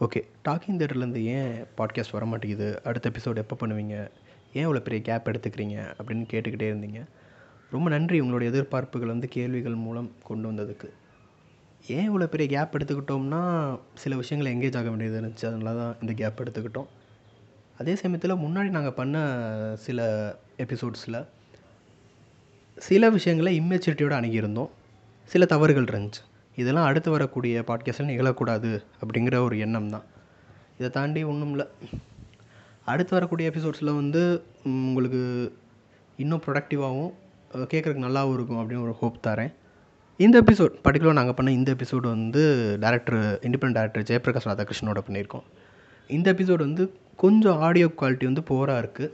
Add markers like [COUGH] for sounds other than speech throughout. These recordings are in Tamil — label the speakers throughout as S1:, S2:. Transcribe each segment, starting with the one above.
S1: ஓகே டாக்கிங் தேட்டர்லேருந்து ஏன் பாட்காஸ்ட் வர மாட்டேங்குது அடுத்த எபிசோடு எப்போ பண்ணுவீங்க? ஏன் இவ்வளோ பெரிய கேப் எடுத்துக்கிறீங்க? அப்படின்னு கேட்டுக்கிட்டே இருந்தீங்க. ரொம்ப நன்றி உங்களுடைய எதிர்பார்ப்புகள் வந்து கேள்விகள் மூலம் கொண்டு வந்ததுக்கு. ஏன் இவ்வளோ பெரிய கேப் எடுத்துக்கிட்டோம்னா சில விஷயங்கள் எங்கேஜ் ஆக வேண்டியது இருந்துச்சு. அதனால தான் இந்த கேப் எடுத்துக்கிட்டோம். அதே சமயத்தில் முன்னாடி நாங்கள் பண்ண சில எபிசோட்ஸில் சில விஷயங்களை இம்மெச்சூரிட்டியோடு அணுகியிருந்தோம். சில தவறுகள் இருந்துச்சு. இதெல்லாம் அடுத்து வரக்கூடிய பாட்காஸ்ட்டில் நிகழக்கூடாது அப்படிங்கிற ஒரு எண்ணம் தான் இதை தாண்டி ஒன்றும் இல்லை. அடுத்து வரக்கூடிய எபிசோட்ஸில் வந்து உங்களுக்கு இன்னும் ப்ரொடக்டிவாகவும் கேட்குறதுக்கு நல்லாவும் இருக்கும் அப்படின்னு ஒரு ஹோப் தரேன். இந்த எபிசோட் பர்டிகுலர் நாங்கள் பண்ண இந்த எபிசோடு வந்து டேரக்டர் இண்டிபெண்ட் டேரக்டர் ஜெயபிரகாஷ் ராதாகிருஷ்ணனோட பண்ணியிருக்கோம். இந்த எபிசோடு வந்து கொஞ்சம் ஆடியோ குவாலிட்டி வந்து போராக இருக்குது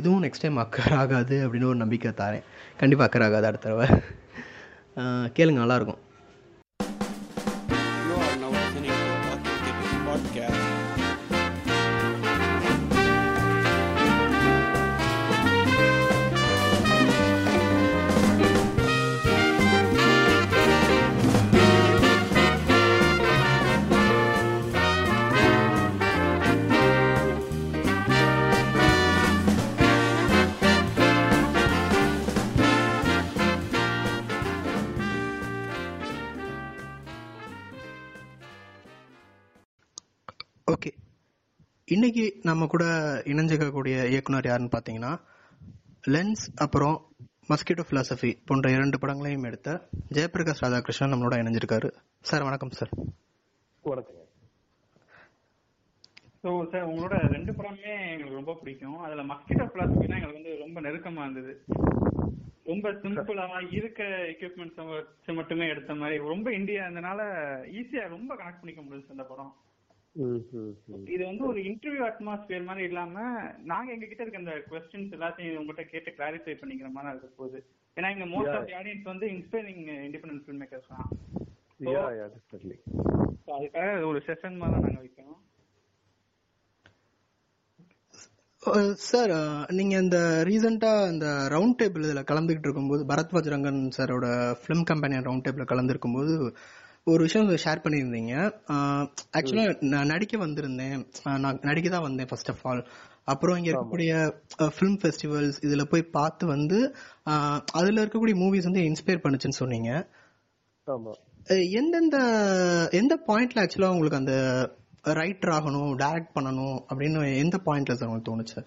S1: இதுவும் நெக்ஸ்ட் டைம் அக்கர் ஆகாது அப்படின்னு ஒரு நம்பிக்கை தரேன். கண்டிப்பாக அக்கர் ஆகாது அடுத்த தடவை. கேளுங்க நல்லாயிருக்கும் இன்னைக்கு நம்ம கூட இணைஞ்சிக்கக்கூடிய இயக்குனர் யாருன்னு பார்த்தீங்கன்னா லென்ஸ் அப்புறம் மஸ்கிட்டோ ஃபிலாசபி போன்ற இரண்டு படங்களையும் எடுத்த ஜெயபிரகாஷ் ராதாகிருஷ்ணன் நம்மளோட இணைஞ்சிருக்காரு. சார் வணக்கம் சார்.
S2: வணக்கம்.
S3: ஸோ சார் உங்களோட ரெண்டு படமே எங்களுக்கு ரொம்ப பிடிக்கும். அதுல மஸ்கிட்டோ ஃபிலாசபினா எங்களுக்கு வந்து ரொம்ப நெருக்கமா இருந்தது. ரொம்ப சிம்பிளா இருக்க எக்யூப்மெண்ட்ஸ் வச்சு மட்டுமே எடுத்த மாதிரி ரொம்ப இந்தியா இருந்தனால ஈஸியா ரொம்ப கனெக்ட் பண்ணிக்க முடிஞ்சு அந்த படம். இது வந்து ஒரு இன்டர்வியூ அட்மாஸ்பியர் மாதிரி இல்லாம நாங்க எங்க கிட்ட இருக்க அந்த கொஸ்டின்ஸ் எல்லாத்தையும் உங்ககிட்ட கேட்டு கிளாரிஃபை பண்ணிக்கிற மாதிரி இருக்க போகுது. ஏன்னா இங்க மோஸ்ட் ஆஃப் ஆடியன்ஸ் வந்து இன்ஸ்பைரிங் இண்டிபெண்டன்ட் ஃபில்ம் மேக்கர்ஸ் தான்
S2: Yeah, yeah, definitely.
S3: So அதுக்காக அது ஒரு செஷன் மாதிரி தான் நாங்க வைக்கிறோம்.
S1: சார் நீங்கள் இந்த ரீசெண்டாக இந்த ரவுண்ட் டேபிள் இதில் கலந்துக்கிட்டு இருக்கும்போது பரத்வாஜ் ரங்கன் சாரோட ஃபிலிம் கம்பெனியன் ரவுண்ட் டேபிளில் கலந்துருக்கும்போது ஒரு விஷயம் ஷேர் பண்ணியிருந்தீங்க. ஆக்சுவலாக நான் நடிக்க வந்திருந்தேன். நான் நடிக்க தான் வந்தேன் ஃபர்ஸ்ட் ஆஃப் ஆல் அப்புறம் இங்கே இருக்கக்கூடிய ஃபிலிம் ஃபெஸ்டிவல்ஸ் இதில் போய் பார்த்து வந்து அதில் இருக்கக்கூடிய மூவிஸ் வந்து இன்ஸ்பயர் பண்ணுச்சுன்னு சொன்னீங்க. எந்தெந்த எந்த பாயிண்ட்ல ஆக்சுவலா உங்களுக்கு அந்த ரைட்டர் ஆகணும் டைரக்ட் பண்ணணும் அப்படின்னு எந்த பாயிண்ட்ல சார் உங்களுக்கு தோணுச்சு?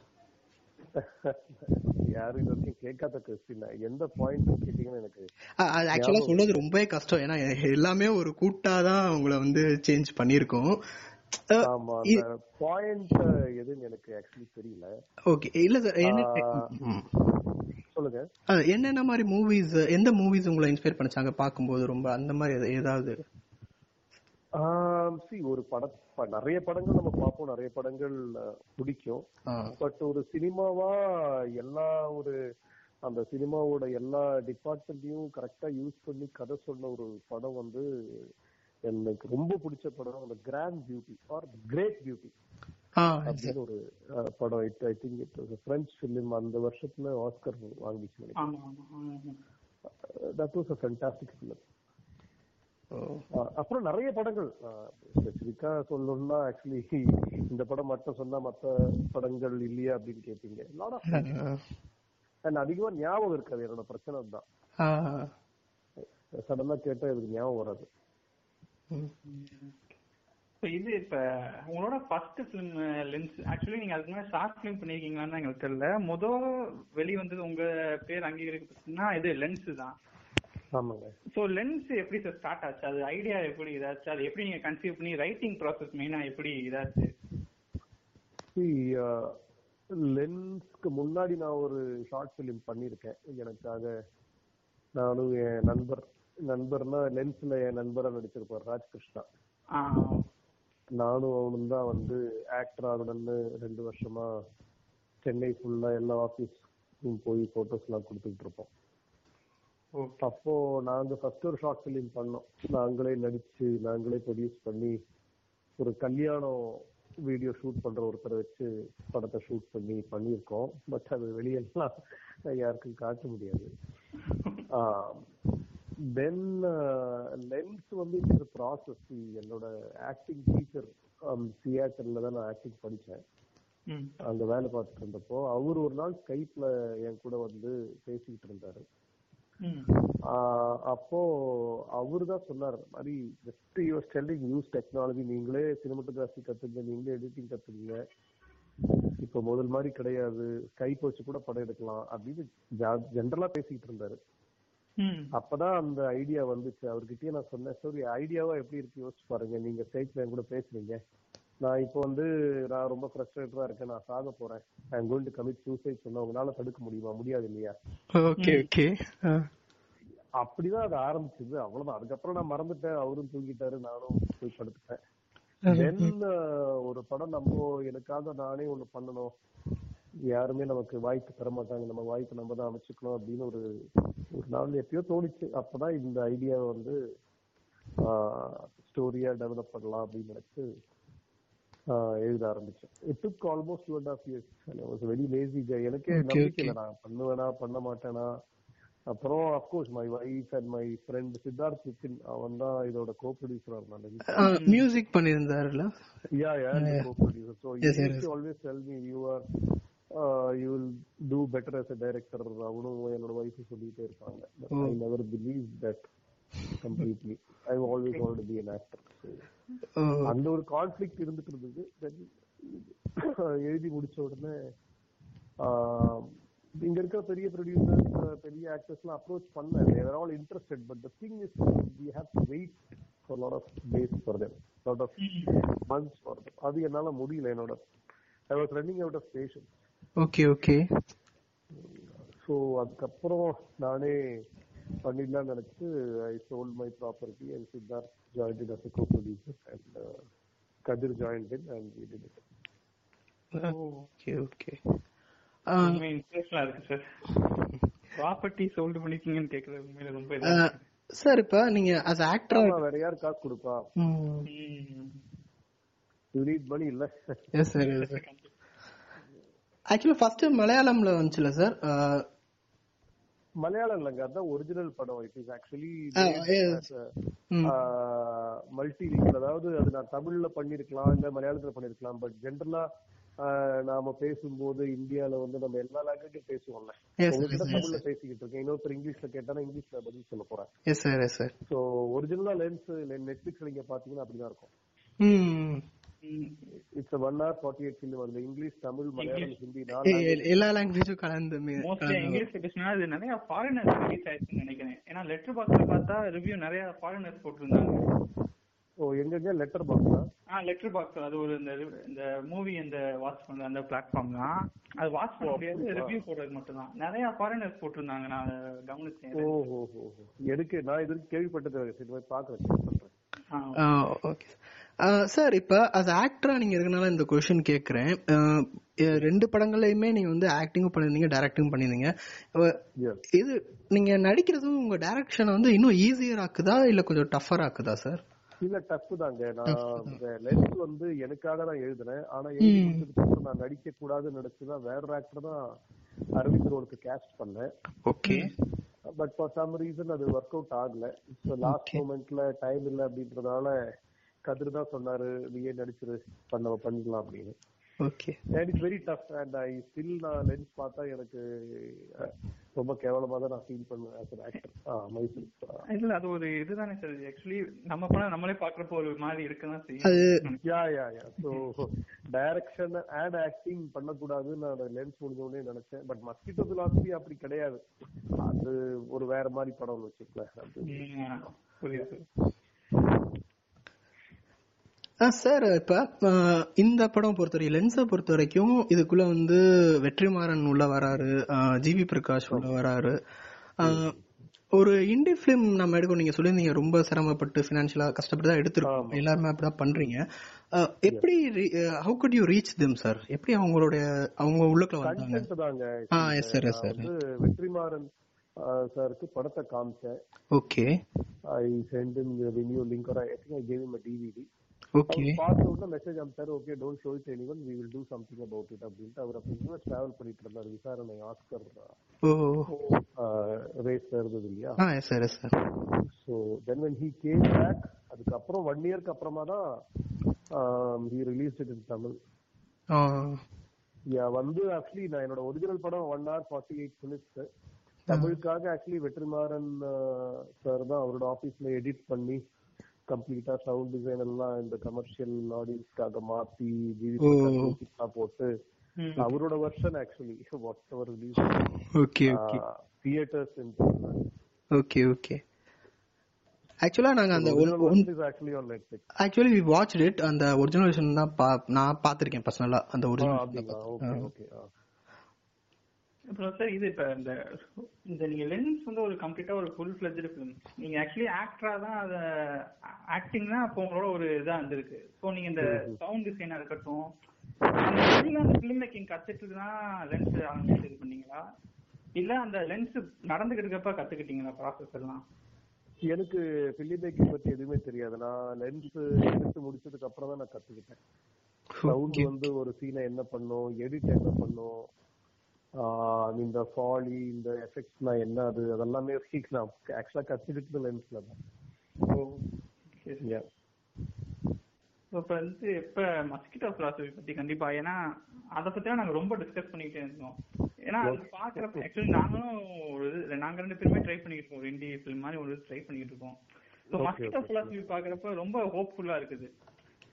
S1: [LAUGHS]
S2: யாரும் இது வரைக்கும் கேட்காத கொஸ்டின் எந்த பாயிண்ட் கேட்டீங்கன்னு எனக்கு
S1: ஆக்சுவலா சொல்றது ரொம்பவே கஷ்டம். ஏன்னா எல்லாமே ஒரு கூட்டா தான் உங்களை வந்து சேஞ்ச்
S2: ஆமா அந்த பாயிண்ட் எதுன்னு எனக்கு ஆக்சுவலி தெரியல.
S1: ஓகே. இல்ல சார்.
S2: சொல்லுங்க.
S1: என்னென்ன மாதிரி மூவிஸ் எந்த மூவிஸ் உங்களை இன்ஸ்பயர் பண்ணிச்சாங்க? பார்க்கும்போது ரொம்ப அந்த மாதிரி ஏதாவது
S2: சி ஒரு படம் ப- நிறைய படங்கள் நம்ம பார்ப்போம். நிறைய படங்கள் பிடிக்கும். பட் ஒரு சினிமாவா எல்லா ஒரு அந்த சினிமாவோட எல்லா டிபார்ட்மெண்ட்டையும் கரெக்டா யூஸ் பண்ணி கதை சொன்ன ஒரு படம் வந்து எனக்கு ரொம்ப பிடிச்ச படம் அந்த grand beauty or great beauty அப்படின்னு ஒரு படம். It I think it French film அந்த வருஷத்துல Oscar வாங்கிச்சு that was a fantastic film. அப்புறம் நிறைய படங்கள். ஸ்பெசிபிக்கா சொல்லணும்னா ஆக்சுவலி இந்த படம் மட்டும் சொன்னா மத்த படங்கள் இல்லையா அப்படின்னு கேட்டீங்க. லாட் ஆஃப் அண்ட் அதிகமா ஞாபகம் இருக்காது. என்னோட பிரச்சனை தான்
S1: ஆ.
S2: சடனா கேட்டா எனக்கு ஞாபகம் வராது.
S3: இது இப்ப உங்களோட ஃபர்ஸ்ட் ஃபிலிம் லென்ஸ் ஆக்சுவலி நீங்க அதுக்கு முன்னாடி ஷார்ட் ஃபிலிம் பண்ணிருக்கீங்களான்னு எங்களுக்கு தெரியல. முத வெளி வந்தது உங்க பேர் அங்கீகரிக்கப்பட்டுன்னா இது லென்ஸ் தான். சோ லென்ஸ் எப்படி சார் ஸ்டார்ட் ஆச்சு? அது ஐடியா எப்படி இதாச்சு? அது எப்படி நீங்க கன்சீவ் பண்ணி ரைட்டிங் ப்ராசஸ் மெயினா எப்படி இதாச்சு?
S2: லென்ஸ்க்கு முன்னாடி நான் ஒரு ஷார்ட் ஃபிலிம் பண்ணியிருக்கேன். எனக்காக நானும் என் நண்பர் நண்பர்னா லென்ஸ்ல என் நண்பரா நடிச்சிருப்பார் ராஜ்கிருஷ்ணா. நானும் அவனும் தான் வந்து ஆக்டர் ஆகணும்னு ரெண்டு வருஷமா சென்னை ஃபுல்லா எல்லா ஆபீஸ்க்கும் போய் போட்டோஸ் எல்லாம் கொடுத்துட்டு இருப்போம். அப்போ நாங்க ஃபர்ஸ்ட் ஒரு ஷார்ட் ஃபிலிம் பண்ணோம். நாங்களே நடிச்சு நாங்களே ப்ரொடியூஸ் பண்ணி ஒரு கல்யாணம் வீடியோ ஷூட் பண்ற ஒருத்தரை வச்சு படத்தை ஷூட் பண்ணி பண்ணியிருக்கோம். பட் அது வெளியெல்லாம் யாருக்கும் காட்ட முடியாது. தென் லென்ஸ் வந்து இட்ஸ் ப்ராசஸ் என்னோட ஆக்டிங் டீச்சர் சியாட்டர்ல தான் நான் ஆக்டிங் படிச்சேன்.
S3: ம்.
S2: அங்க வேலை பார்த்துட்டு இருந்தப்போ அவர் ஒரு நாள் ஸ்கைப்ல என் கூட வந்து பேசிக்கிட்டு இருந்தாரு. அப்போ அவரு தான் சொன்னார் மாதிரி ஜஸ்ட் யூ ஸ்டெல்லிங் யூஸ் டெக்னாலஜி நீங்களே சினிமாட்டோகிராஃபி கத்துங்க நீங்களே எடிட்டிங் கத்துக்குங்க. இப்போ முதல் மாதிரி கிடையாது ஸ்கைப் வச்சு கூட படம் எடுக்கலாம் அப்படின்னு ஜென்ரலா பேசிக்கிட்டு இருந்தாரு. அப்பதான் அந்த ஐடியா வந்துச்சு. அவர்கிட்டயே நான் சொன்னேன் சரி ஐடியாவா எப்படி இருக்கு? யோசிச்சு பாருங்க நீங்க ஸ்டேஜ்ல கூட பேசுறீங்க. நான் இப்போ வந்து நான் ரொம்ப ஃப்ரஸ்ட்ரேட்டடா இருக்கேன். நான் சாக போறேன். I going to commit suicide சொன்னா உங்களால தடுக்க முடியுமா? முடியாது இல்லையா?
S1: ஓகே ஓகே
S2: அப்படிதான் அது ஆரம்பிச்சது. அவ்வளவுதான். அதுக்கப்புறம் நான் மறந்துட்டேன். அவரும் தூங்கிட்டாரு. நானும் போய் படுத்துட்டேன். தென் ஒரு படம் நம்ம எனக்காக நானே ஒண்ணு பண்ணணும். யாருமே நமக்கு வாய்ப்பு தர மாட்டாங்க. நம்ம வாய்ப்பு நம்ம தான் அமைச்சுக்கணும் அப்படின்னு ஒரு ஒரு நாள் எப்பயோ தோணுச்சு. அப்பதான் இந்த ஐடியா வந்து ஸ்டோரியா டெவலப் பண்ணலாம் அப்படின்னு நினைச்சு எழுத ஆரம்பிச்சேன். It took almost two and half years was very lazy எனக்கே நம்பிக்கை. இல்லை. நான் பண்ணுவேனா பண்ண மாட்டேனா? அப்புறம் of course my wife and my friend Siddharth Nitin அவன் தான் இதோட கோ ப்ரொடியூசரா இருந்தாங்க
S1: music Yes,
S2: he
S1: yes,
S2: used to
S1: yes.
S2: always tell me you are uh, you will do better as a director. அவனும் என்னோட wife சொல்லிட்டே இருப்பாங்க. But I never believed I always wanted to be an actor.
S1: ஓ,
S2: அந்த ஒரு கான்ஃபிளிக்ட் இருந்துட்டு இருந்தது எழுதி முடிச்ச உடனே இங்க இருக்கிற பெரிய ப்ரொடியூசர்ஸ் பெரிய ஆக்டர்ஸ் எல்லாம் அப்ரோச் பண்ணேன் they're all interested but the thing is we have to wait for lot of days for them lot of months for அது என்னால முடியல என்னோட. I was running out of passion
S1: okay okay
S2: so அதுக்கப்புறம் நானே பண்ணிடலாம்னு நினைச்சு I sold my property and Siddharth joined in us co producer and Kathir joined in and we did it
S1: okay okay
S3: உண்மை இன்ட்ரெஸ்டா இருக்கு சார் ப்ராப்பர்ட்டி சோல்டு பண்ணிருக்கீங்கன்னு கேக்குறது உண்மையில ரொம்ப.
S1: சார் இப்ப நீங்க as ஆக்டரா
S2: வேற யார் காசு கொடுப்பா?
S3: ம்.
S2: யூ நீட் மணி இல்ல?
S1: எஸ் சார் ஆக்சுவலா ஃபர்ஸ்ட் மலையாளம்ல வந்துச்சுல சார்
S2: மலையாளம் இல்லைங்க அதான் ஒரிஜினல் படம். It is actually. மல்டி அதாவது அது நான் தமிழ்ல பண்ணிருக்கலாம் இல்ல மலையாளத்துல பண்ணிருக்கலாம் பட் ஜென்ரலா நாம பேசும்போது இந்தியால வந்து நம்ம எல்லா லாங்குவேஜும் பேசுவோம்ல. தமிழ்ல பேசிக்கிட்டு இருக்கேன். இன்னொருத்தர் இங்கிலீஷ்ல கேட்டானா இங்கிலீஷ்ல பதில் சொல்ல போறேன் சோ ஒரிஜினலா லென்ஸ் நெட்ஃபிளிக்ஸ்ல நீங்க பாத்தீங்கன்னா அப்படிதான் இருக்கும்.
S1: ம்
S3: ம்.
S2: It's one hour forty eight film அதுல இங்கிலீஷ் தமிழ் மலையாளம் ஹிந்தி
S1: எல்லா லாங்குவேஜும் கலந்து
S3: மோஸ்ட்லி
S1: கலந்து
S3: இங்கிலீஷ்ல பேசினா அது நிறைய ஃபாரினர்ஸ் ரிலீஸ் ஆயிடுச்சுன்னு நினைக்கிறேன். ஏன்னா லெட்டர் பாக்ஸ்ல பார்த்தா ரிவ்யூ நிறைய ஃபாரினர்ஸ் போட்டிருந்தாங்க.
S2: ஓ எங்கெங்க லெட்டர் பாக்ஸா
S3: ஆ லெட்டர் பாக்ஸ் அது ஒரு இந்த இந்த மூவி இந்த வாட்ச் பண்ற அந்த பிளாட்ஃபார்ம் தான். அது வாட்ச் பண்ண முடியாது ரிவ்யூ போடுறது மட்டும் தான் நிறைய ஃபாரினர்ஸ் போட்டிருந்தாங்க. நான் கவனிச்சேன்.
S2: ஓ ஓ. எனக்கு நான் இது வரைக்கும் கேள்விப்பட்டது சரி போய் பாக்குறேன்
S1: ஓகே சார் இப்ப அஸ் ஆக்டரா நீங்க இருக்கனால இந்த அஹ், எ- ரெண்டு படங்களையுமே நீங்க வந்து ஆக்டிங்கும் பண்ணிருந்தீங்க டைரக்டிங்
S2: Yes.
S1: இது நீங்க நடிக்கிறதும் உங்க டைரக்ஷனை வந்து இன்னும் ஈஸியர் ஆக்குதா இல்ல கொஞ்சம் டஃபர் ஆக்குதா சார்
S2: இல்ல டஃப் தாங்க. நான் லென்ஸ் வந்து எனக்காக தான் எழுதினேன் ஆனா எழுதி முடிச்சதுக்கு அப்புறம் நான் நடிக்க கூடாதுன்னு நினைச்சுதான் வேற ஆக்டர் தான் அரவிந்த் ரோலுக்கு கேஸ்ட் பண்ணேன்.
S1: Okay
S2: but for some reason அது ஒர்க் அவுட் ஆகல. ஸோ லாஸ்ட் மூமெண்ட்ல டைம் இல்ல அப்படின்றதுனால கதிர் தான் சொன்னாரு நீயே நடிச்சிரு? பண்ண பண்ணிக்கலாம் அப்படின்னு.
S1: Okay
S2: and it's very tough and I still நான் லென்ஸ் பார்த்தா எனக்கு ரொம்ப கேவலமா தான் நான் ஃபீல் பண்ணுவேன் ஆஸ் அன் ஆக்டர் மைசூர்
S3: இல்ல அது ஒரு இதுதானே சார் ஆக்சுவலி நம்ம படம் நம்மளே பாக்குறப்போ ஒரு மாதிரி இருக்குதான்
S1: அது
S3: செய்யும்.
S2: Yeah yeah yeah so direction and acting பண்ணக்கூடாதுன்னு நான் லென்ஸ் முடிஞ்ச உடனே நினைச்சேன். பட் மஸ்கிட்டோ பிலாசபி அப்படி கிடையாது. அது ஒரு வேற மாதிரி படம்னு வச்சுக்கல
S3: புரியுது.
S1: சார் இப்ப இந்த படம் பொறுத்த வரைக்கும் லென்ஸை பொறுத்த வரைக்கும் இதுக்குள்ள வந்து வெற்றிமாறன் உள்ள வராரு ஜிவி பிரகாஷ் உள்ள வராரு. ஒரு இண்டி ஃபிலிம் நம்ம எடுக்கணும் நீங்க சொல்லியிருந்தீங்க ரொம்ப சிரமப்பட்டு பினான்சியலா கஷ்டப்பட்டு தான் எடுத்திருக்கோம். எல்லாருமே அப்படிதான் பண்றீங்க. எப்படி how could you reach them sir எப்படி அவங்களுடைய அவங்க உள்ளுக்குள்ள வந்தாங்க? ஆ yes sir yes sir
S2: Vetrimaaran சாருக்கு படத்தை காமிச்சேன்.
S1: Okay
S2: I sent in link I think I gave him DVD
S1: okay
S2: பார்த்த உடனே message அனுப்பிச்சாரு okay don't show it anyone we will do something about it அப்படின்ட்டு அவர் அப்போ யூஎஸ் டிராவல் பண்ணிட்டு இருந்தார். விசாரணை ஆஸ்கர்
S1: ஓ.
S2: ரேஸ்ல இருந்தது இல்லையா?
S1: Sir sir
S2: so then when he came back அதுக்கப்புறம் ஒன் இயர்க்கு அப்புறமா தான் he release it in Tamil வந்து ஆக்சுவலி நான் என்னோட ஒரிஜினல் படம் one hour forty eight minutes தமிழுக்காக ஆக்சுவலி வெற்றிமாறன் சார் தான் அவரோட ஆபீஸ்ல எடிட் பண்ணி கம்ப்ளீட்டா சவுண்ட் டிசைன் எல்லாம் இந்த கமர்ஷியல் ஆடியன்ஸ்க்காக மாத்தி. ஜிவி போட்டு. அவரோட version actually whatever release
S1: okay okay
S2: theatres in
S1: okay okay ஆக்சுவலா நாங்க அந்த
S2: ஆக்சுவலி
S1: வி வாட்ச் இட் அந்த ஒரிஜினல் வெர்ஷன் தான் நான் பார்த்திருக்கேன் பர்சனலா அந்த ஒரிஜினல்
S2: ஓகே ஓகே
S3: அப்புறம் சார் இது இப்ப இந்த இந்த நீங்க லென்ஸ் வந்து ஒரு கம்ப்ளீட்டா ஒரு ஃபுல் ஃபிளஜ்டு ஃபிலிம் நீங்க ஆக்சுவலி ஆக்டரா தான் அத ஆக்டிங் தான் அப்போ உங்களோட ஒரு இதா இருந்திருக்கு. ஸோ நீங்க இந்த சவுண்ட் டிசைனா இருக்கட்டும் அந்த ஃபிலிம் மேக்கிங் கத்துட்டு தான் லென்ஸ் ஆரம்பிச்சு இது பண்ணீங்களா? இல்ல அந்த லென்ஸ் நடந்துகிட்டு இருக்கப்ப கத்துக்கிட்டீங்களா ப்ராசஸ் எல்லாம்?
S2: எனக்கு ஃபிலிம் மேக்கிங் பத்தி எதுவுமே தெரியாது. நான் லென்ஸ் எடுத்து முடிச்சதுக்கு அப்புறம் தான் நான் கத்துக்கிட்டேன். சவுண்ட் வந்து ஒரு சீனை என்ன பண்ணும் எடிட் என்ன பண்ணும் இந்த ஃபாலி இந்த எஃபெக்ட்ஸ்லாம் என்ன அது? அதெல்லாமே நான் ஆக்சுவலா கத்துக்கிட்டு லென்ஸ்ல தான்.
S3: இப்ப வந்து இப்ப மஸ்கிட்டோ பிலாசபி பத்தி கண்டிப்பா ஏன்னா அத பத்தி நாங்க ரொம்ப டிஸ்கஸ் பண்ணிக்கிட்டே இருந்தோம். ஏன்னா அது பாக்குறப்ப ஆக்சுவலி நாங்களும் ஒரு நாங்க ரெண்டு பேருமே ட்ரை பண்ணிட்டு இருக்கோம். ஒரு ஃபிலிம் மாதிரி ஒரு ட்ரை பண்ணிட்டு இருக்கோம். ஸோ மஸ்கிட்டோ பிலாசபி பாக்குறப்ப ரொம்ப ஹோப்ஃபுல்லா இருக்குது.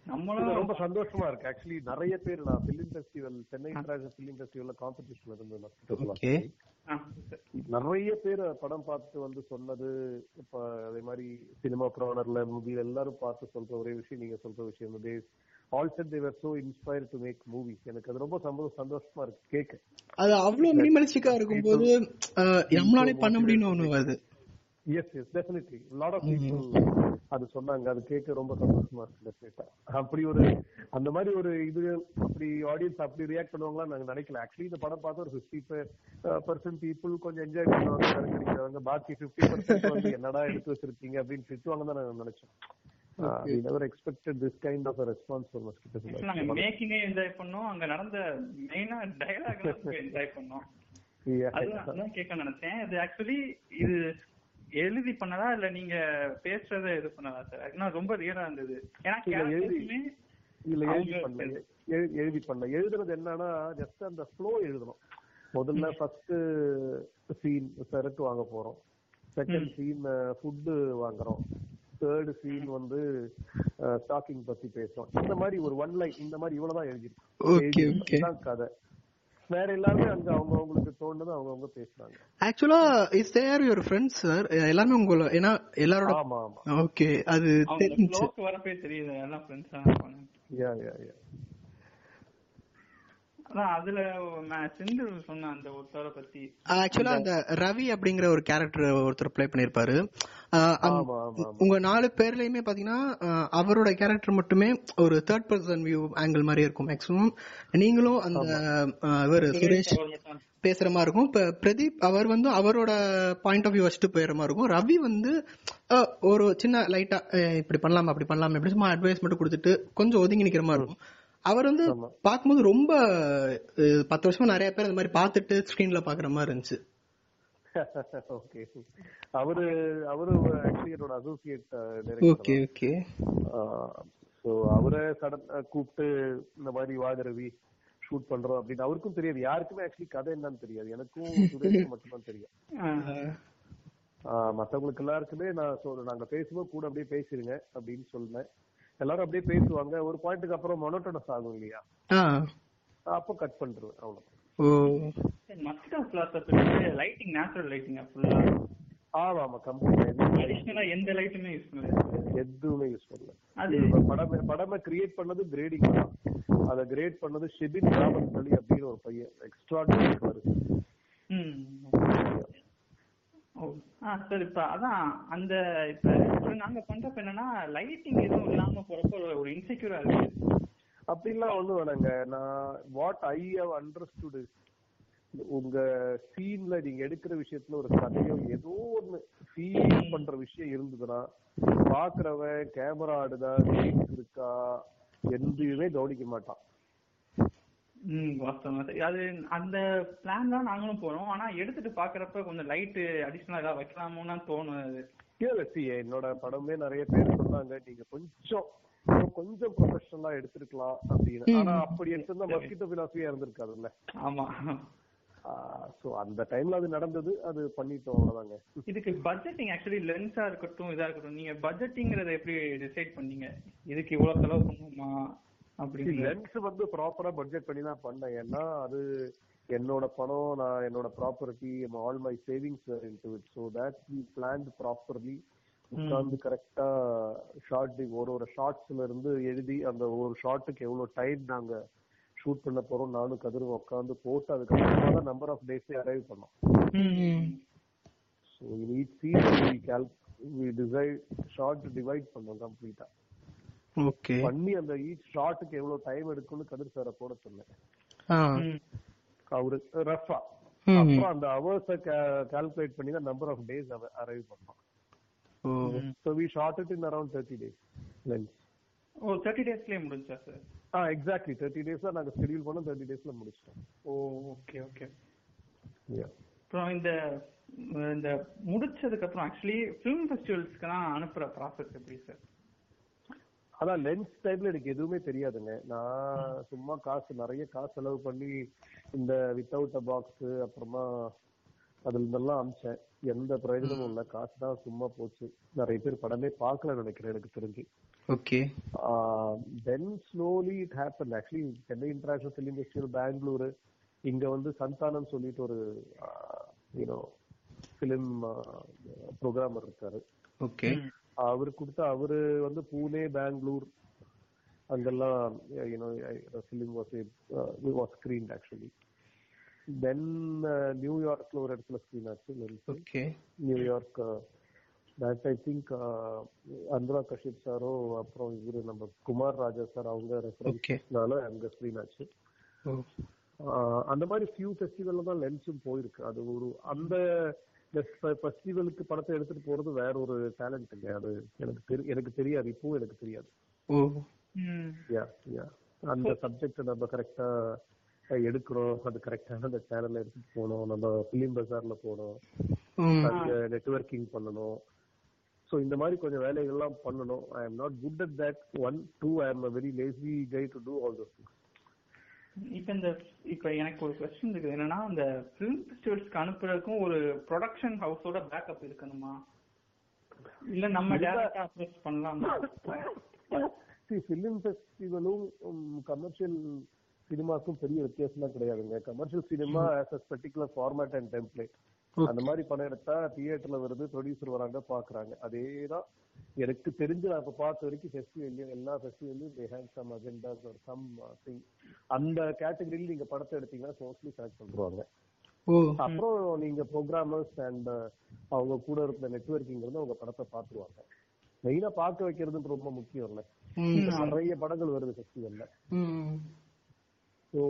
S3: நம்மளும்
S2: ரொம்ப சந்தோஷமா இருக்கு. ஆக்சுவலி நிறைய பேர் நான் film festival Chennai international film ஃபெஸ்டிவல்ல காம்படிஷன்ல இருந்து நான்
S1: ஓகே
S3: ஆ,
S2: நிறைய பேர் படம் பார்த்துட்டு வந்து சொன்னது இப்ப அதே மாதிரி சினிமா ப்ரோனர்ல மூவி எல்லாரும் பார்த்து சொல்ற ஒரே விஷயம் நீங்க சொல்ற விஷயம் they all said they were so inspire to make movies எனக்கு அது ரொம்ப சந்தோ- சந்தோஷமா இருக்கு கேட்க
S1: அது அவ்வளவு மினிமலிஸ்டிக்கா இருக்கும்போது நம்மளாலே பண்ண முடியும்னு ஒண்ணு வருது.
S2: Yes yes definitely lot of people அது சொன்னாங்க. அது கேட்க ரொம்ப சந்தோஷமா இருக்கு டெஃபினட்டா அப்படி ஒரு அந்த மாதிரி ஒரு இது அப்படி ஆடியன்ஸ் அப்படி ரியாக்ட் பண்ணுவாங்களா நாங்க நினைக்கல. ஆக்சுவலி இந்த படம் பார்த்து ஒரு ஃபிஃப்டி பர்சன்ட் பீப்புள் கொஞ்சம் என்ஜாய் பண்ணுவாங்க பாக்கி ஃபிஃப்டி பர்சன்ட் வந்து என்னடா எடுத்து வச்சிருக்கீங்க அப்படின்னு திட்டுவாங்க தான் நாங்க நினைச்சோம். we never expected this kind of a response from mosquito
S3: actually நாங்க மேக்கிங்கே என்ஜாய் பண்ணோம். அங்க நடந்த மெயினா டயலாக் என்ஜாய் பண்ணோம். அதான் கேட்க நினைச்சேன். இது ஆக்சுவலி இது எழுதி பண்ணதா? இல்ல நீங்க பேசுறத இது பண்ணதா சார் ஏன்னா ரொம்ப ரியலா இருந்தது. ஏன்னா
S2: எழுதி- இல்ல எழுதி பண்ணல. எழு- எழுதி பண்ணல. எழுதுறது என்னன்னா ஜஸ்ட் அந்த ஃப்ளோ எழுதணும். முதல்ல ஃபர்ஸ்ட் சீன் சரக்கு வாங்க போறோம். செகண்ட் சீன் ஃபுட்டு வாங்குறோம். தேர்ட் சீன் வந்து ஸ்டாக்கிங் பத்தி பேசுறோம். இந்த மாதிரி ஒரு ஒன் லைன் இந்த மாதிரி இவ்வளவுதான் எழுதிருக்கோம்
S1: ஓகே ஓகே
S2: இதுதான் கதை. வேற எல்லாருமே அங்க அவங்க அவங்களுக்கு தோணுது அவங்க அவங்க பேசுறாங்க.
S1: ஆக்சுவலா is there your friends sir எல்லாருமே உங்கள ஏன்னா எல்லாரோட
S2: ஆமா ஆமா.
S1: ஓகே அது தெரிஞ்சு
S3: வரப்பே தெரியுது எல்லாம் ஃப்ரெண்ட்ஸ்
S2: யா யா யா
S3: அதுல நான் செந்தில் சொன்ன அந்த ஒருத்தரை பத்தி.
S1: ஆக்சுவலா அந்த ரவி அப்படிங்கிற ஒரு கேரக்டர் ஒருத்தர் ப்ளே பண்ணிருப்பாரு. உங்க நாலு பேர்லயுமே பாத்தீங்கன்னா அவரோட கேரக்டர் மட்டுமே ஒரு தேர்ட் பர்சன் வியூ ஆங்கிள் மாதிரி இருக்கும் மேக்ஸிமம் நீங்களும் அந்த இவர் சுரேஷ் பேசுற மாதிரி இருக்கும். இப்ப பிரதீப் அவர் வந்து அவரோட பாயிண்ட் ஆஃப் வியூ வச்சுட்டு போயிடுற மாதிரி இருக்கும். ரவி வந்து ஒரு சின்ன லைட்டா இப்படி பண்ணலாமா அப்படி பண்ணலாமா? எப்படி சும்மா அட்வைஸ் மட்டும் கொடுத்துட்டு கொஞ்சம் ஒதுங்கி நிக்கிற மாதிரி இருக்கும். அவர் வந்து. பார்க்கும்போது ரொம்ப பத்து வருஷமா நிறைய பேர் அந்த மாதிரி பார்த்துட்டு ஸ்கிரீன்ல பாக்குற மாதிரி இருந்துச்சு. [LAUGHS]
S2: ஓகே அவரு அவரு ஆக்சுவலி என்னோட அசோசியேட்
S1: ஓகே ஓகே
S2: சோ அவரை சடன் கூப்பிட்டு இந்த மாதிரி வாகரவி ஷூட் பண்றோம் அப்படின்னு அவருக்கும் தெரியாது. யாருக்குமே ஆக்சுவலி கதை என்னன்னு தெரியாது. எனக்கும் [LAUGHS] சுரேஷ் மட்டும்தான் தெரியும். ஆஹ் மத்தவங்களுக்கு எல்லாருக்குமே நான் சொல் நாங்க பேசும்போது கூட அப்படியே பேசிருங்க அப்படின்னு சொன்னேன் எல்லாரும் அப்படியே பேசுவாங்க. ஒரு பாயிண்ட்டுக்கு அப்புறம் மொனோட்டனஸ் ஆகும் இல்லையா?
S1: ஆ.
S2: அப்போ கட் பண்றேன் அவ்வளவு
S1: ஓ.
S3: மஸ்கிட்டோ பிளாஸ் லைட்டிங் நேச்சுரல் லைட்டிங் ஃபுல்லா
S2: ஆமா ஆமா
S3: அடிஷனலா எந்த லைட்டுமே யூஸ் பண்ணல.
S2: எதுவுமே யூஸ் பண்ணல.
S3: அது
S2: படமே படமே கிரியேட் பண்ணது கிரேடிங் தான். அத கிரேட் பண்ணது ஷிபின் ராமஸ்தலி அப்படின்னு ஒரு பையன். எக்ஸ்ட்ராடினரி
S3: ம். ஆ சார் இப்ப அதான் அந்த இப்ப இப்ப நாங்க பண்றப்ப என்னன்னா லைட்டிங் எதுவும் இல்லாம போறப்ப ஒரு- ஒரு இன்செக்யூரா இருக்கு.
S2: அப்படிலாம் ஒண்ணும் வேணாங்க. நான் வாட் ஐ ஹவ் அண்டர்ஸ்டுட் உங்க சீன்ல நீங்க எடுக்கிற விஷயத்துல ஒரு கதையோ ஏதோ ஒண்ணு ஃபீல் பண்ற விஷயம் இருந்ததுன்னா பாக்குறவன் கேமரா ஆடுதா இருக்கா எதுவுமே கவனிக்க மாட்டான்.
S3: வாஸ்தவம். அது அந்த பிளான் தான் நாங்களும் போறோம் ஆனா எடுத்துட்டு பாக்குறப்ப கொஞ்சம் லைட் அடிஷனலா ஏதாவது வைக்கலாமோன்னு தோணும் அது.
S2: இல்ல சி என்னோட படமே நிறைய பேர் சொன்னாங்க நீங்க கொஞ்சம் கொஞ்சம் ப்ரொஃபஷனலா எடுத்திருக்கலாம் அப்படின்னு. ஆனா அப்படி எடுத்திருந்தா மஸ்கிட்டோ பிலாசபியா இருந்திருக்காதுல்ல?
S3: ஆமா.
S2: சோ அந்த டைம்ல அது நடந்தது. அது பண்ணிட்டோம் அவ்வளவுதாங்க.
S3: இதுக்கு பட்ஜெட்டிங் ஆக்சுவலி லென்ஸா இருக்கட்டும் இதா இருக்கட்டும் நீங்க பட்ஜெட்டிங்கிறத எப்படி டிசைட் பண்ணீங்க? இதுக்கு இவ்வளவு செலவு பண்ணுமா
S2: லென்ஸ் வந்து ப்ராப்பரா பட்ஜெட் பண்ணி தான் பண்ணேன். ஏன்னா அது என்னோட பணம் நான் என்னோட property all my savings into it so that we plan properly உட்கார்ந்து கரெக்டா ஷார்ட் ஒரு ஒரு ஷார்ட்ஸ்ல இருந்து எழுதி அந்த ஒரு ஷார்ட்டுக்கு எவ்வளவு டைம் நாங்க ஷூட் பண்ண போறோம் நானும் கதிரும் உட்காந்து போட்டு அதுக்கப்புறமா தான் நம்பர் ஆஃப் டேஸ் அரைவ் பண்ணோம். So in each scene we Khel we decide short divide பண்ணோம் கம்ப்ளீட்டா பண்ணி அந்த ஈச் ஷார்ட்டுக்கு எவ்வளவு டைம் எடுக்கும்னு கதிர் சாரை போட சொன்னேன்.
S1: ஆ.
S2: அவரு ரஃபா. அப்புறம் அந்த ஹவர்ஸ கால்குலேட் பண்ணி தான் நம்பர் ஆஃப் டேஸ் அரைவ் பண்ணோம். So we shot it in around thirty days lens
S3: ஓ தேர்ட்டி டேஸ்லயே முடிஞ்சா சார்
S2: ஆ எக்ஸாக்ட்லி தேர்ட்டி டேஸ் தான் நாங்க ஷெட்யூல் பண்ணோம். தேர்ட்டி டேஸ்ல முடிச்சிட்டோம்.
S3: ஓ ஓகே ஓகே
S2: Yeah.
S3: அப்புறம் இந்த இந்த முடிச்சதுக்கு அப்புறம் ஆக்சுவலி ஃபிலிம் ஃபெஸ்டிவல்ஸ்க்குலாம் அனுப்புற ப்ராசஸ் எப்படி சார்
S2: அதான் லென்ஸ் டைப்ல எனக்கு எதுவுமே தெரியாதுங்க. நான் சும்மா காசு நிறைய காசு செலவு பண்ணி இந்த வித்தவுட் அ பாக்ஸ் அப்புறமா அதுல இருந்தெல்லாம் அமிச்சேன். எந்த பிரயோஜனமும் இல்ல. காசு தான் சும்மா போச்சு. நிறைய பேர் படமே பார்க்கல நினைக்கிறேன் எனக்கு தெரிஞ்சு.
S1: Okay.
S2: Then slowly it happen actually Chennai international film festival Bengaluru இங்க வந்து சந்தானம் சொல்லிட்டு ஒரு யூனோ ஃபிலிம் ப்ரோக்ராமர் இருக்காரு.
S1: ஓகே.
S2: அவர் கொடுத்த அவரு வந்து பூனே பெங்களூர் அங்கெல்லாம் you know was was screen actually then நியூயார்க்ல ஒரு இடத்துல ஸ்கிரீன் ஆச்சு
S1: okay
S2: New York that I think Anurag Kashyap sorrow அப்புறம் இவரு நம்ம குமார் ராஜா சார் அவங்க ரெஃபரன்ஸ்னால அங்க ஸ்கிரீன் ஆச்சு.
S1: ஓ
S2: ஆஹ் அந்த மாதிரி ஃபியூ ஃபெஸ்டிவல்ல தான் லென்ஸும் போயிருக்கு. அது ஒரு அந்த ஃபெஸ்டிவலுக்கு படத்தை எடுத்துட்டு போறது வேற ஒரு டேலண்ட் இல்ல அது எனக்கு தெரி- எனக்கு தெரியாது. இப்பவும் எனக்கு தெரியாது. யா யா. அந்த சப்ஜெக்ட் நம்ம கரெக்டா எடுக்கிறோம் அது கரெக்டான அந்த சேனல்ல எடுத்துட்டு போகணும். நம்ம பிலிம் பஜார்ல போகணும். நெட்வொர்க்கிங் பண்ணணும். சோ இந்த மாதிரி கொஞ்சம் வேலைகள்லாம் பண்ணணும். I am not good at that one two I am very lazy guy to do all those things
S3: இப்ப இந்த இப்ப எனக்கு ஒரு கொஸ்டின் இருக்குது. என்னன்னா இந்த ஃபிலிம் ஃபெஸ்டிவல்ஸ்க்கு அனுப்புறதுக்கும் ஒரு ப்ரொடக்ஷன் ஹவுஸோட பேக்கப் இருக்கணுமா? இல்ல நம்ம டேரக்டா அப்ரோச் பண்ணலாமா?
S2: ஃபிலிம் ஃபெஸ்டிவலும் கமர்ஷியல் சினிமாக்கும் பெரிய வித்தியாசம்லாம் கிடையாதுங்க. Commercial cinema as a particular format and template அந்த மாதிரி படம் எடுத்தா தியேட்டர்ல வருது ப்ரொடியூசர் வராங்க பாக்குறாங்க. அதேதான் எனக்கு தெரிஞ்சு நான் இப்ப பார்த்த வரைக்கும் ஃபெஸ்டிவல்லையும் எல்லா ஃபெஸ்டிவல்லையும் தே ஹேவ் சம் அஜெண்டாஸ் ஒரு சம் திங் அந்த கேட்டகரியில் நீங்க படத்தை எடுத்தீங்கன்னா மோஸ்ட்லி செலக்ட் பண்றாங்க
S1: ஓ.
S2: அப்புறம் நீங்க ப்ரோக்ராமர்ஸ் அண்ட் அவங்க கூட இருக்கிற நெட்வொர்க்கிங் வந்து அவங்க படத்தை பாத்துருவாங்க. மெயினா பார்க்க வைக்கிறது ரொம்ப முக்கியம் இல்ல நிறைய படங்கள் வருது ஃபெஸ்டிவல்ல ஸோ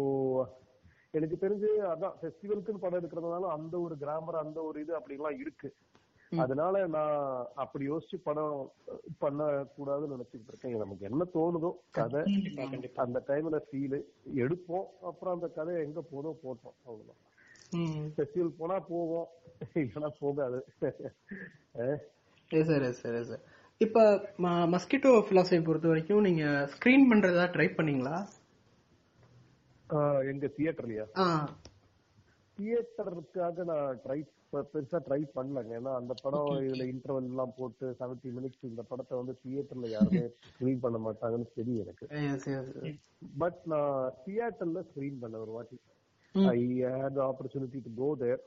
S2: எனக்கு தெரிஞ்சு அதான் ஃபெஸ்டிவலுக்குன்னு படம் எடுக்கிறதுனால அந்த ஒரு கிராமர் அந்த ஒரு இது அப்படிலாம் இருக்கு. அதனால நான் அப்படி யோசிச்சு படம் பண்ண கூடாதுன்னு நினைச்சிட்டு இருக்கேன். நமக்கு என்ன தோணுதோ கதை அந்த டைம்ல ஃபீல் எடுப்போம். அப்புறம் அந்த கதை எங்க போதோ போட்டோம். அவ்வளவுதான். ஃபெஸ்டிவல் போனா போவோம் இல்லைன்னா போகாது.
S1: சார் சார் சார் இப்போ மஸ்கிட்டோ ஃபிலாசபி பொறுத்த வரைக்கும் நீங்க ஸ்க்ரீன் பண்றதா ட்ரை பண்ணீங்களா?
S2: எங்க தியேட்டர்லயா
S1: ஆ.
S2: தியேட்டருக்காக நான் ட்ரை பெருசா ட்ரை பண்ணலங்க. ஏன்னா அந்த படம் இதுல இன்டர்வல் எல்லாம் போட்டு செவன்டி மினிட்ஸ் இந்த படத்தை வந்து தியேட்டர்ல யாருமே [LAUGHS] ஸ்கிரீன் பண்ண மாட்டாங்கன்னு தெரியும் எனக்கு. பட் நான் தியேட்டர்ல ஸ்கிரீன் பண்ண ஒரு வாட்டி. I had opportunity to go there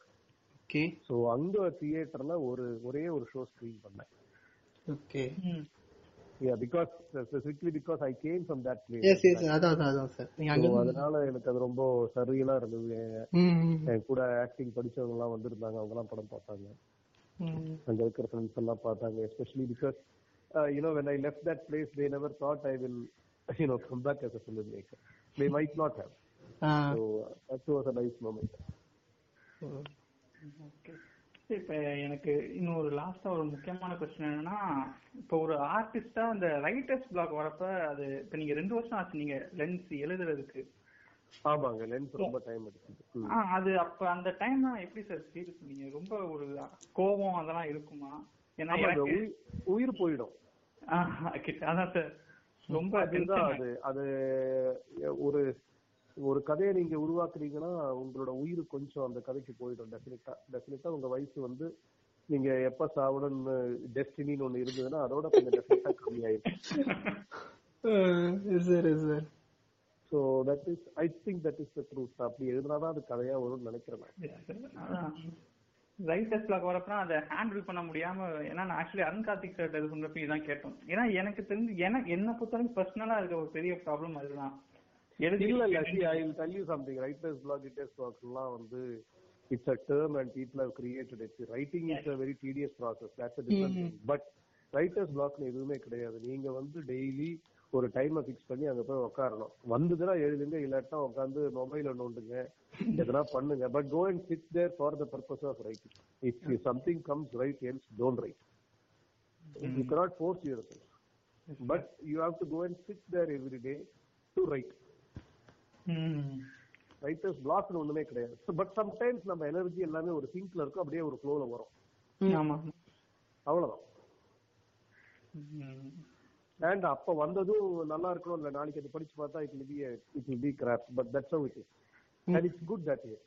S1: okay
S2: so அங்க தியேட்டர்ல ஒரு ஒரே ஒரு ஷோ ஸ்கிரீன் பண்ணேன்.
S1: Okay
S2: yeah because specifically because I came from that
S1: yes yes அதான் அதான் அதான் சார் நீங்க அங்க
S2: பிளேஸ் அதனால எனக்கு அது ரொம்ப சரியலா இருந்தது. என் கூட ஆக்டிங் படிச்சவங்க எல்லாம் வந்திருந்தாங்க அவங்க எல்லாம் படம் பார்த்தாங்க. அங்க இருக்கிற ஃப்ரெண்ட்ஸ் எல்லாம் பார்த்தாங்க especially because you know when I left that place they never thought I will you know come back have.
S1: ஆ.
S2: So that was a nice moment.
S3: ஓகே இப்ப எனக்கு இன்னும் ஒரு லாஸ்டா ஒரு முக்கியமான கொஸ்டின் என்னன்னா இப்போ ஒரு ஆர்டிஸ்டா அந்த ரைட்டர்ஸ் பிளாக் வரப்ப அது இப்ப நீங்க ரெண்டு வருஷம் ஆச்சு நீங்க லென்ஸ் எழுதுறதுக்கு.
S2: ஆமாங்க லென்ஸ் ரொம்ப டைம் எடுக்குது
S3: அது அப்ப அந்த டைம் எப்படி சார் ஃபீல் பண்ணீங்க? ரொம்ப ஒரு கோபம் அதெல்லாம் இருக்குமா? ஏன்னா
S2: உயிர் போயிடும்.
S3: அதான் சார் ரொம்ப
S2: அது. அது ஒரு ஒரு கதையை நீங்க உருவாக்குறீங்கன்னா உங்களோட உயிர் கொஞ்சம் அந்த கதைக்கு போயிடும். டெஃபினட்டா டெஃபினட்டா உங்க வயசு வந்து நீங்க எப்ப சாவணும்னு டெஸ்டினின்னு ஒண்ணு இருந்ததுன்னா அதோட கொஞ்சம் டெஃபினட்டா கம்மியாயிடும்.
S1: Sir sir.
S2: So that is I think that is the truth அப்படி எழுதினாதான் அது கதையா வரும்னு நினைக்கிறேன் நான்.
S3: ரைட்டர்ஸ் பிளாக் வரப்ப அதை ஹேண்டில் பண்ண முடியாம ஏன்னா நான் ஆக்சுவலி அருண் கார்த்திக் சார் இது பண்றப்ப இதான் கேட்டோம். ஏன்னா எனக்கு தெரிஞ்சு எனக்கு என்ன பொறுத்தவரைக்கும் பர்சனலா இருக்க ஒரு பெரிய ப்ராப்ளம் அதுதான். எழுதி
S2: இல்ல இல்ல you something writers block writers block எல்லாம் வந்து and people have created it writing is a very tedious process that's a different thing but writers block எதுவுமே கிடையாது நீங்க வந்து டெய்லி ஒரு டைமை ஃபிக்ஸ் பண்ணி அங்க போய் உட்காரணும் வந்ததுன்னா எழுதுங்க இல்லாட்டா உட்காந்து மொபைல நோண்டுங்க எதனா பண்ணுங்க but go and sit there for the purpose of writing if something comes write else don't write you force yourself but you have to go and sit there every day to write
S3: ம்.
S2: ரைட்டர்ஸ் பிளாக்னு ஒண்ணுமே கிடையாது. பட் சம்டைம்ஸ் நம்ம எனர்ஜி எல்லாமே ஒரு சிங்க்ல இருக்கும் அப்படியே ஒரு ஃப்ளோல வரும். அவ்வளவுதான். அண்ட் அப்ப வந்ததும் நல்லா இருக்கணும். இல்ல நாளைக்கு அது படிச்சு பார்த்தா it be it be crap but that's how it is and it's good that is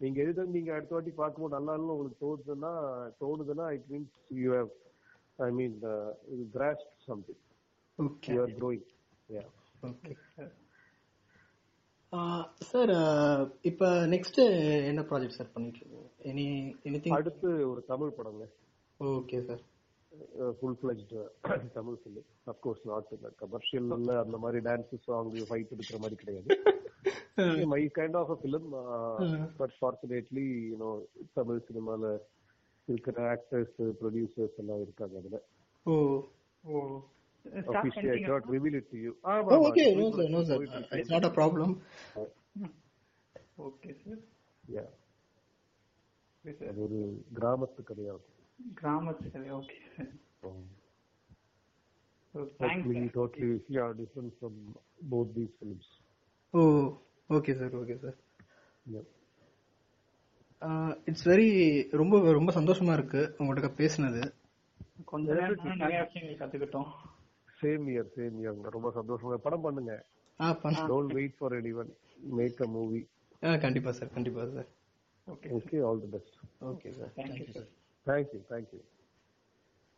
S2: நீங்க எழுத நீங்க அடுத்த வாட்டி பார்க்கும்போது நல்லா இல்லைன்னு உங்களுக்கு தோணுதுன்னா தோணுதுன்னா it means you have I mean இது cross something
S1: okay
S2: you are growing yeah
S1: okay sir இப்போ நெக்ஸ்ட் என்ன ப்ராஜெக்ட் சார் பண்ணிட்டு இருக்கீங்க எனி எனிதிங்
S2: அடுத்து ஒரு தமிழ் படங்க.
S1: Okay sir
S2: full fledged Tamil film of course not இந்த கமர்ஷியல் அந்த மாதிரி டான்ஸ் சாங் ஃபைட் எடுக்கிற மாதிரி கிடையாது. My kind of a film but fortunately you know Tamil சினிமால இருக்கிற ஆக்டர்ஸ் ப்ரொடியூசர்ஸ் எல்லாம் இருக்காங்க அதுல.
S1: ஓ
S3: ஓ.
S2: Officially I cannot reveal it to you
S1: no sir no sir it's not a problem
S3: okay sir
S2: yeah.
S3: Okay sir
S2: அது ஒரு கிராமத்து கதையாகும்
S3: கிராமத்து okay sir thanks
S2: Hopefully totally yeah different from both these films.
S1: O okay sir okay sir
S2: yeah.
S1: It's very ரொம்ப ரொம்ப சந்தோஷமா இருக்கு உங்கள்கிட்ட பேசுனது.
S3: கொஞ்ச நேரம் நிறைய விஷயங்கள் கத்துக்கிட்டோம்.
S2: சேம் இயர் சேம் இயர் ரொம்ப சந்தோஷமா படம் பண்ணுங்க. Don't wait for anyone. Make a movie
S1: ஆ கண்டிப்பா சார் கண்டிப்பா sir
S3: okay
S2: okay all the best.
S1: Okay sir
S3: thank you sir
S2: thank you thank you.